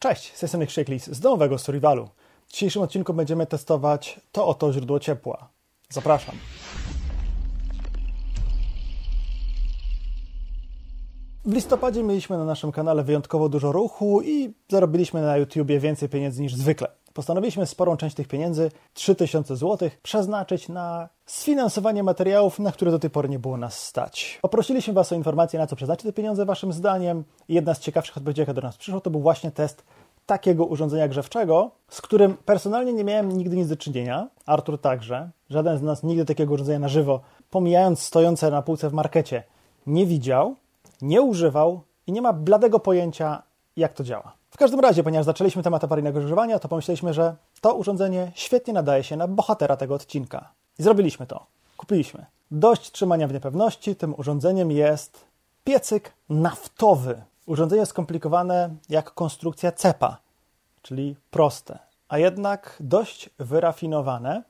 Cześć, z Krzyklis z domowego Survivalu. W dzisiejszym odcinku będziemy testować to oto źródło ciepła. Zapraszam. W listopadzie mieliśmy na naszym kanale wyjątkowo dużo ruchu i zarobiliśmy na YouTubie więcej pieniędzy niż zwykle. Postanowiliśmy sporą część tych pieniędzy, 3000 zł, przeznaczyć na sfinansowanie materiałów, na które do tej pory nie było nas stać. Poprosiliśmy Was o informacje, na co przeznaczyć te pieniądze Waszym zdaniem. Jedna z ciekawszych odpowiedzi, jaka do nas przyszła, to był właśnie test takiego urządzenia grzewczego, z którym personalnie nie miałem nigdy nic do czynienia. Artur także. Żaden z nas nigdy takiego urządzenia na żywo, pomijając stojące na półce w markecie, nie widział, nie używał i nie ma bladego pojęcia, jak to działa. W każdym razie, ponieważ zaczęliśmy temat awaryjnego grzewania, to pomyśleliśmy, że to urządzenie świetnie nadaje się na bohatera tego odcinka. I zrobiliśmy to. Kupiliśmy. Dość trzymania w niepewności, tym urządzeniem jest piecyk naftowy. Urządzenie skomplikowane jak konstrukcja cepa, czyli proste, a jednak dość wyrafinowane.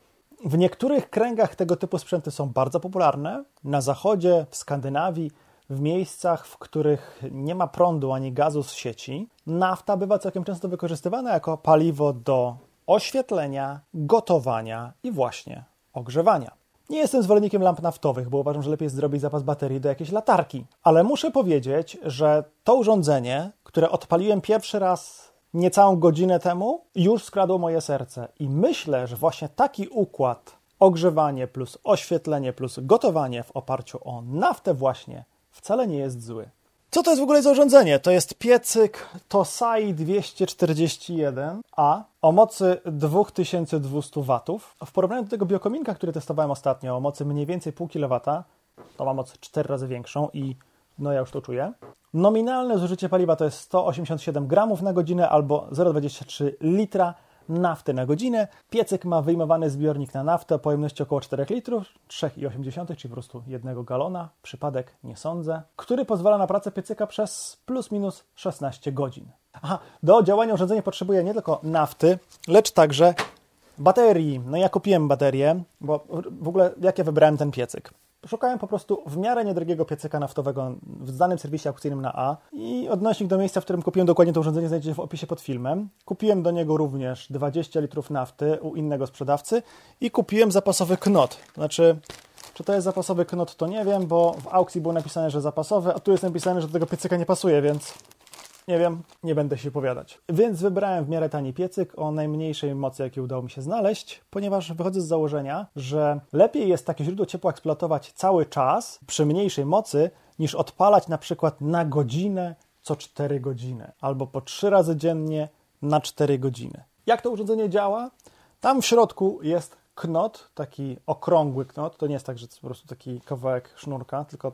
W niektórych kręgach tego typu sprzęty są bardzo popularne. Na zachodzie, w Skandynawii, w miejscach, w których nie ma prądu ani gazu z sieci, nafta bywa całkiem często wykorzystywana jako paliwo do oświetlenia, gotowania i właśnie ogrzewania. Nie jestem zwolennikiem lamp naftowych, bo uważam, że lepiej zrobić zapas baterii do jakiejś latarki. Ale muszę powiedzieć, że to urządzenie, które odpaliłem pierwszy raz niecałą godzinę temu, już skradło moje serce. I myślę, że właśnie taki układ ogrzewanie plus oświetlenie plus gotowanie w oparciu o naftę właśnie wcale nie jest zły. Co to jest w ogóle za urządzenie? To jest piecyk Tosai 241A o mocy 2200 W. W porównaniu do tego biokominka, który testowałem ostatnio o mocy mniej więcej pół kW, to ma moc 4 razy większą i no ja już to czuję. Nominalne zużycie paliwa to jest 187 gramów na godzinę albo 0,23 litra nafty na godzinę. Piecyk ma wyjmowany zbiornik na naftę o pojemności około 4 litrów, 3,8, czyli po prostu jednego galona, przypadek nie sądzę, który pozwala na pracę piecyka przez plus minus 16 godzin. Aha, do działania urządzenia potrzebuje nie tylko nafty, lecz także baterii. No ja kupiłem baterię, bo w ogóle jak ja wybrałem ten piecyk? Szukałem po prostu w miarę niedrogiego piecyka naftowego w danym serwisie aukcyjnym na A i odnośnik do miejsca, w którym kupiłem dokładnie to urządzenie znajdziecie w opisie pod filmem. Kupiłem do niego również 20 litrów nafty u innego sprzedawcy i kupiłem zapasowy knot. Znaczy, czy to jest zapasowy knot, to nie wiem, bo w aukcji było napisane, że zapasowy, a tu jest napisane, że do tego piecyka nie pasuje, więc nie wiem, nie będę się powiadać. Więc wybrałem w miarę tani piecyk o najmniejszej mocy, jakiej udało mi się znaleźć, ponieważ wychodzę z założenia, że lepiej jest takie źródło ciepła eksploatować cały czas przy mniejszej mocy, niż odpalać na przykład na godzinę co 4 godziny, albo po 3 razy dziennie na 4 godziny. Jak to urządzenie działa? Tam w środku jest knot, taki okrągły knot. To nie jest tak, że to po prostu taki kawałek sznurka, tylko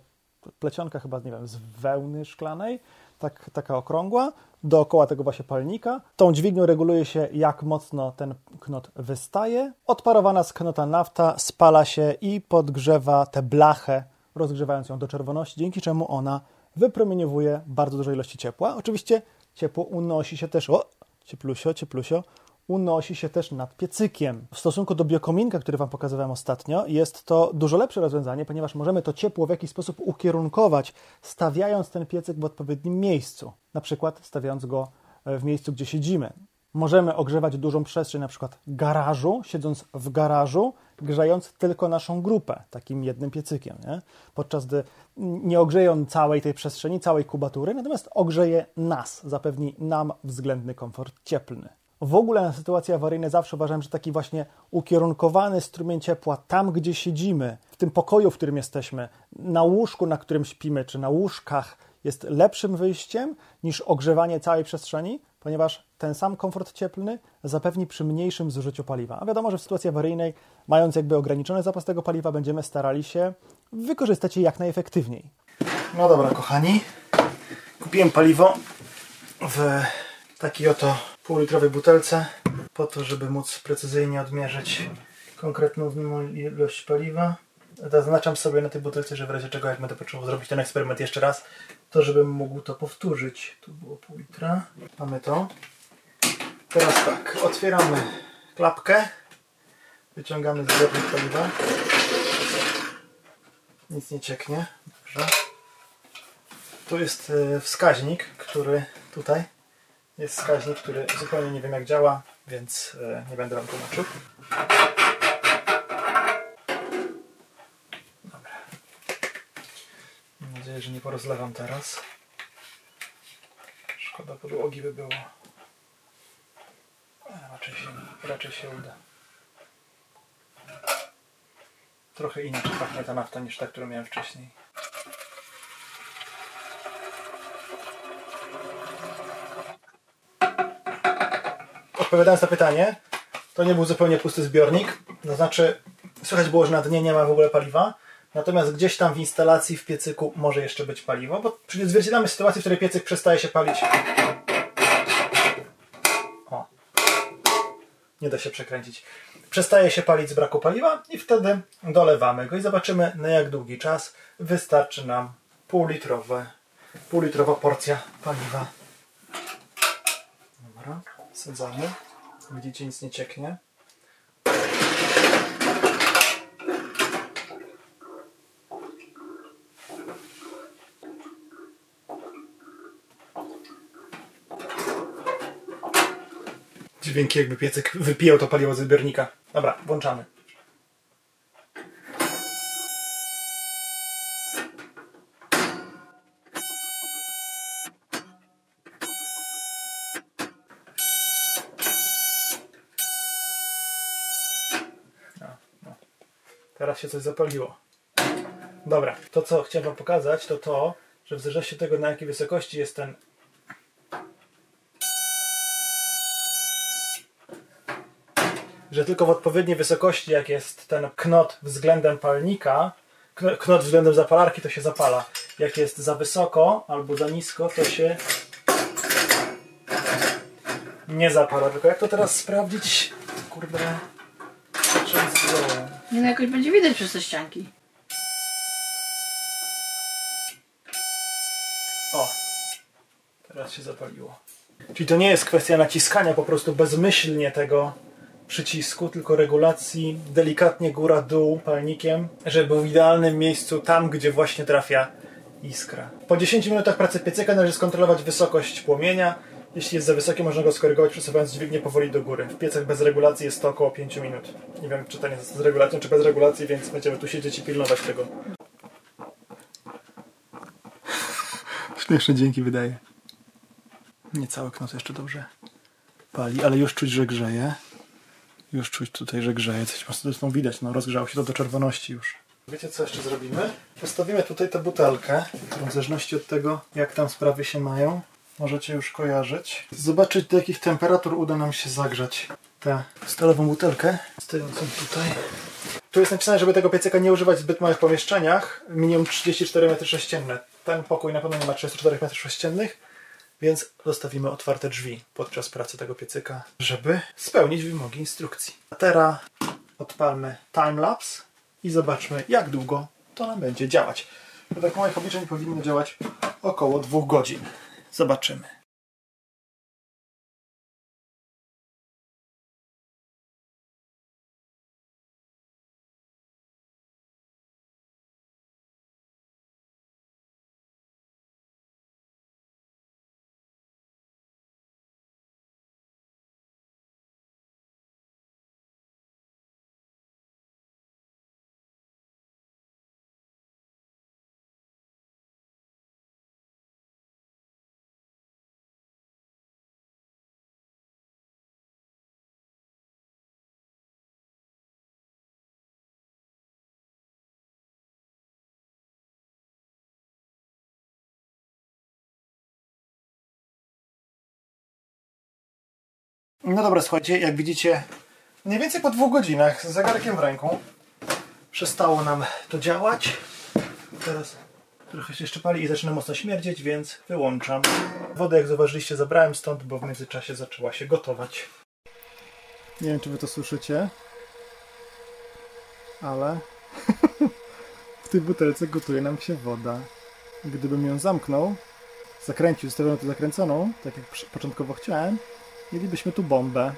plecionka chyba, nie wiem, z wełny szklanej tak, taka okrągła, dookoła tego właśnie palnika. Tą dźwignią reguluje się, jak mocno ten knot wystaje. Odparowana z knota nafta spala się i podgrzewa tę blachę, rozgrzewając ją do czerwoności, dzięki czemu ona wypromieniowuje bardzo duże ilości ciepła. Oczywiście ciepło unosi się też, o, cieplusio, cieplusio, unosi się też nad piecykiem. W stosunku do biokominka, który Wam pokazywałem ostatnio, jest to dużo lepsze rozwiązanie, ponieważ możemy to ciepło w jakiś sposób ukierunkować, stawiając ten piecyk w odpowiednim miejscu. Na przykład stawiając go e, w miejscu, gdzie siedzimy. Możemy ogrzewać dużą przestrzeń, na przykład garażu, siedząc w garażu, grzając tylko naszą grupę takim jednym piecykiem, nie? podczas gdy nie ogrzeje on całej tej przestrzeni, całej kubatury, natomiast ogrzeje nas, zapewni nam względny komfort cieplny. W ogóle na sytuacje awaryjne zawsze uważałem, że taki właśnie ukierunkowany strumień ciepła tam, gdzie siedzimy, w tym pokoju, w którym jesteśmy, na łóżku, na którym śpimy, czy na łóżkach, jest lepszym wyjściem niż ogrzewanie całej przestrzeni, ponieważ ten sam komfort cieplny zapewni przy mniejszym zużyciu paliwa. A wiadomo, że w sytuacji awaryjnej, mając jakby ograniczony zapas tego paliwa, będziemy starali się wykorzystać je jak najefektywniej. No dobra, kochani, kupiłem paliwo w takiej oto półlitrowej butelce po to, żeby móc precyzyjnie odmierzyć konkretną ilość paliwa. Zaznaczam sobie na tej butelce, że w razie czego jak będę potrzebował zrobić ten eksperyment jeszcze raz, to żebym mógł to powtórzyć. Tu było pół litra. Mamy to. Teraz tak, otwieramy klapkę. Wyciągamy zbiornik paliwa. Nic nie cieknie. Dobrze. Tu jest e, wskaźnik, który tutaj jest wskaźnik, który zupełnie nie wiem jak działa, więc e, nie będę Wam tłumaczył. Dobra. Mam nadzieję, że nie porozlewam teraz. Szkoda podłogi by było. A, raczej, się, raczej się uda. Trochę inaczej pachnie ta nafta niż ta, którą miałem wcześniej. Odpowiadając na pytanie, to nie był zupełnie pusty zbiornik. To znaczy, słychać było, że na dnie nie ma w ogóle paliwa. Natomiast gdzieś tam w instalacji, w piecyku może jeszcze być paliwo, bo czyli odzwierciedlamy sytuację, w której piecyk przestaje się palić. O. Nie da się przekręcić. Przestaje się palić z braku paliwa i wtedy dolewamy go i zobaczymy na jak długi czas wystarczy nam półlitrowe, półlitrowa porcja paliwa. Dobra, sadzamy. Widzicie, nic nie cieknie. Dźwięki jakby piecyk wypijał to paliwo z zbiornika. Dobra, włączamy. Się coś zapaliło. Dobra, to co chciałem Wam pokazać, to to, że w zależności od tego, na jakiej wysokości jest ten że tylko w odpowiedniej wysokości, jak jest ten knot względem palnika, kno- knot względem zapalarki, to się zapala. Jak jest za wysoko albo za nisko, to się nie zapala. Tylko jak to teraz sprawdzić? Kurde. Dołu. Nie no, jakoś będzie widać przez te ścianki. O, teraz się zapaliło. Czyli to nie jest kwestia naciskania po prostu bezmyślnie tego przycisku, tylko regulacji delikatnie góra-dół palnikiem, żeby był w idealnym miejscu tam, gdzie właśnie trafia iskra. Po 10 minutach pracy piecyka należy skontrolować wysokość płomienia. Jeśli jest za wysoki, można go skorygować przesuwając dźwignię powoli do góry. W piecach bez regulacji jest to około 5 minut. Nie wiem, czy ten jest z regulacją, czy bez regulacji, więc będziemy tu siedzieć i pilnować tego. Śmieszne dźwięki wydaje. Nie cały knot jeszcze dobrze pali, ale już czuć, że grzeje. Już czuć tutaj, że grzeje. Coś po zresztą widać, no rozgrzało się to do czerwoności już. Wiecie co jeszcze zrobimy? Postawimy tutaj tę butelkę, którą w zależności od tego, jak tam sprawy się mają, możecie już kojarzyć. Zobaczyć do jakich temperatur uda nam się zagrzać tę stalową butelkę stojącą tutaj. Tu jest napisane, żeby tego piecyka nie używać w zbyt małych pomieszczeniach, minimum 34 m3. Ten pokój na pewno nie ma 34 m3, więc zostawimy otwarte drzwi podczas pracy tego piecyka, żeby spełnić wymogi instrukcji. A teraz odpalmy timelapse i zobaczmy, jak długo to nam będzie działać. Według moich obliczeń powinno działać około dwóch godzin. Zobaczymy. No dobra, słuchajcie, jak widzicie, mniej więcej po dwóch godzinach z zegarkiem w ręku przestało nam to działać. Teraz trochę się jeszcze pali i zaczyna mocno śmierdzieć, więc wyłączam. Wodę, jak zauważyliście, zabrałem stąd, bo w międzyczasie zaczęła się gotować. Nie wiem, czy wy to słyszycie, ale w tej butelce gotuje nam się woda. Gdybym ją zamknął, zakręcił, zostawiłem to zakręconą, tak jak początkowo chciałem, mielibyśmy tu bombę.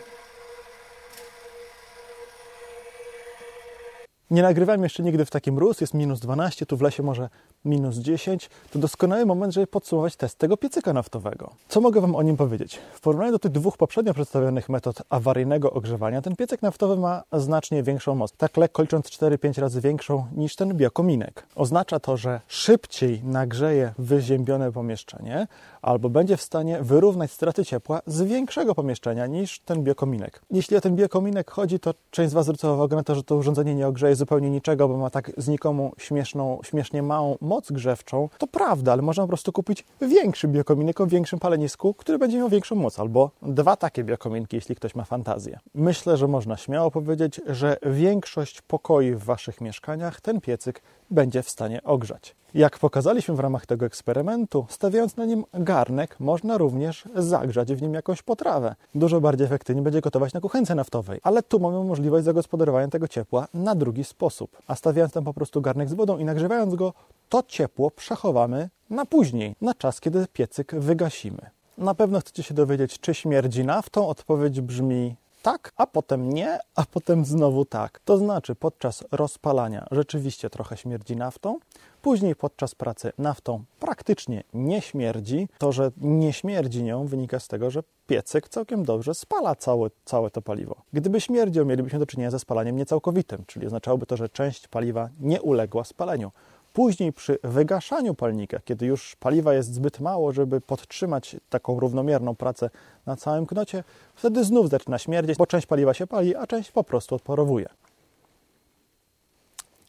Nie nagrywałem jeszcze nigdy w takim mróz, jest minus 12, tu w lesie może minus 10. To doskonały moment, żeby podsumować test tego piecyka naftowego. Co mogę Wam o nim powiedzieć? W porównaniu do tych dwóch poprzednio przedstawionych metod awaryjnego ogrzewania, ten piecyk naftowy ma znacznie większą moc. Tak lekko licząc 4-5 razy większą niż ten biokominek. Oznacza to, że szybciej nagrzeje wyziębione pomieszczenie, albo będzie w stanie wyrównać straty ciepła z większego pomieszczenia niż ten biokominek. Jeśli o ten biokominek chodzi, to część z Was zwróciła uwagę na to, że to urządzenie nie ogrzeje zupełnie niczego, bo ma tak znikomu śmieszną, śmiesznie małą moc grzewczą. To prawda, ale można po prostu kupić większy biokominek o większym palenisku, który będzie miał większą moc, albo dwa takie biokominki, jeśli ktoś ma fantazję. Myślę, że można śmiało powiedzieć, że większość pokoi w Waszych mieszkaniach ten piecyk będzie w stanie ogrzać. Jak pokazaliśmy w ramach tego eksperymentu, stawiając na nim garnek, można również zagrzać w nim jakąś potrawę. Dużo bardziej efektywnie będzie gotować na kuchence naftowej, ale tu mamy możliwość zagospodarowania tego ciepła na drugi sposób. A stawiając tam po prostu garnek z wodą i nagrzewając go, to ciepło przechowamy na później, na czas, kiedy piecyk wygasimy. Na pewno chcecie się dowiedzieć, czy śmierdzi naftą? Odpowiedź brzmi tak, a potem nie, a potem znowu tak. To znaczy podczas rozpalania rzeczywiście trochę śmierdzi naftą, później podczas pracy naftą praktycznie nie śmierdzi. To, że nie śmierdzi nią wynika z tego, że piecyk całkiem dobrze spala całe, całe to paliwo. Gdyby śmierdził, mielibyśmy do czynienia ze spalaniem niecałkowitym, czyli oznaczałoby to, że część paliwa nie uległa spaleniu. Później przy wygaszaniu palnika, kiedy już paliwa jest zbyt mało, żeby podtrzymać taką równomierną pracę na całym knocie, wtedy znów zaczyna śmierdzieć, bo część paliwa się pali, a część po prostu odparowuje.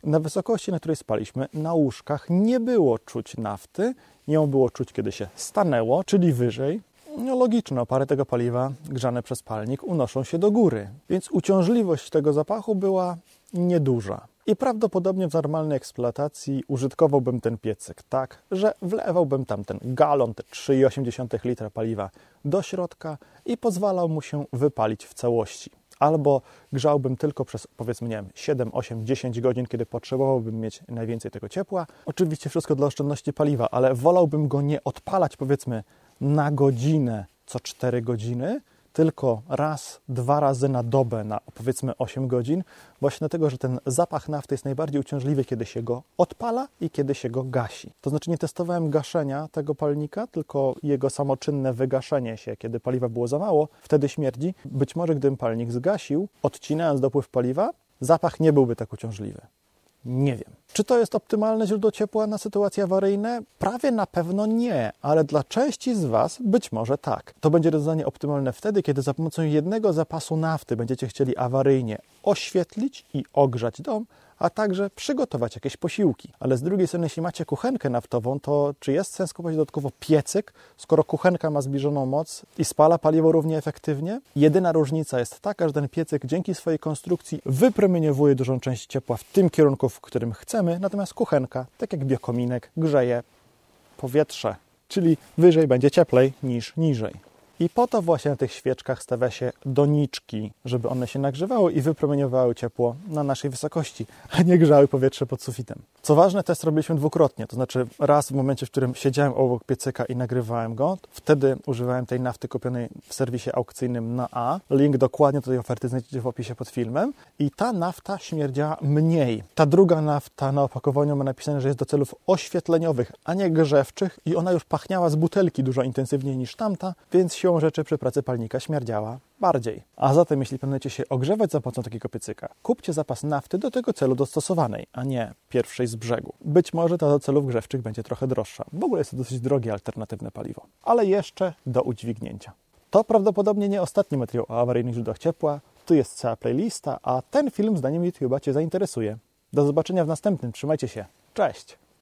Na wysokości, na której spaliśmy, na łóżkach nie było czuć nafty, ją było czuć, kiedy się stanęło, czyli wyżej. No logiczne, opary tego paliwa grzane przez palnik unoszą się do góry, więc uciążliwość tego zapachu była nieduża. I prawdopodobnie w normalnej eksploatacji użytkowałbym ten piecyk tak, że wlewałbym tam ten galon, te 3,8 litra paliwa do środka i pozwalał mu się wypalić w całości. Albo grzałbym tylko przez powiedzmy, nie wiem, 7, 8, 10 godzin, kiedy potrzebowałbym mieć najwięcej tego ciepła. Oczywiście wszystko dla oszczędności paliwa, ale wolałbym go nie odpalać powiedzmy na godzinę co 4 godziny, tylko raz, dwa razy na dobę, na powiedzmy 8 godzin, właśnie dlatego, że ten zapach nafty jest najbardziej uciążliwy, kiedy się go odpala i kiedy się go gasi. To znaczy nie testowałem gaszenia tego palnika, tylko jego samoczynne wygaszenie się, kiedy paliwa było za mało, wtedy śmierdzi. Być może gdybym palnik zgasił, odcinając dopływ paliwa, zapach nie byłby tak uciążliwy. Nie wiem. Czy to jest optymalne źródło ciepła na sytuacje awaryjne? Prawie na pewno nie, ale dla części z Was być może tak. To będzie rozwiązanie optymalne wtedy, kiedy za pomocą jednego zapasu nafty będziecie chcieli awaryjnie oświetlić i ogrzać dom, a także przygotować jakieś posiłki. Ale z drugiej strony, jeśli macie kuchenkę naftową, to czy jest sens kupować dodatkowo piecyk, skoro kuchenka ma zbliżoną moc i spala paliwo równie efektywnie? Jedyna różnica jest taka, że ten piecyk dzięki swojej konstrukcji wypromieniowuje dużą część ciepła w tym kierunku, w którym chcemy, natomiast kuchenka, tak jak biokominek, grzeje powietrze, czyli wyżej będzie cieplej niż niżej. I po to właśnie na tych świeczkach stawia się doniczki, żeby one się nagrzewały i wypromieniowały ciepło na naszej wysokości, a nie grzały powietrze pod sufitem. Co ważne, test robiliśmy dwukrotnie, to znaczy raz w momencie, w którym siedziałem obok piecyka i nagrywałem go, wtedy używałem tej nafty kupionej w serwisie aukcyjnym na A. Link dokładnie do tej oferty znajdziecie w opisie pod filmem. I ta nafta śmierdziała mniej. Ta druga nafta na opakowaniu ma napisane, że jest do celów oświetleniowych, a nie grzewczych i ona już pachniała z butelki dużo intensywniej niż tamta, więc się siłą rzeczy przy pracy palnika śmierdziała bardziej. A zatem, jeśli planujecie się ogrzewać za pomocą takiego piecyka, kupcie zapas nafty do tego celu dostosowanej, a nie pierwszej z brzegu. Być może ta do celów grzewczych będzie trochę droższa. W ogóle jest to dosyć drogie alternatywne paliwo, ale jeszcze do udźwignięcia. To prawdopodobnie nie ostatni materiał o awaryjnych źródłach ciepła. Tu jest cała playlista, a ten film zdaniem YouTube'a Cię zainteresuje. Do zobaczenia w następnym. Trzymajcie się. Cześć!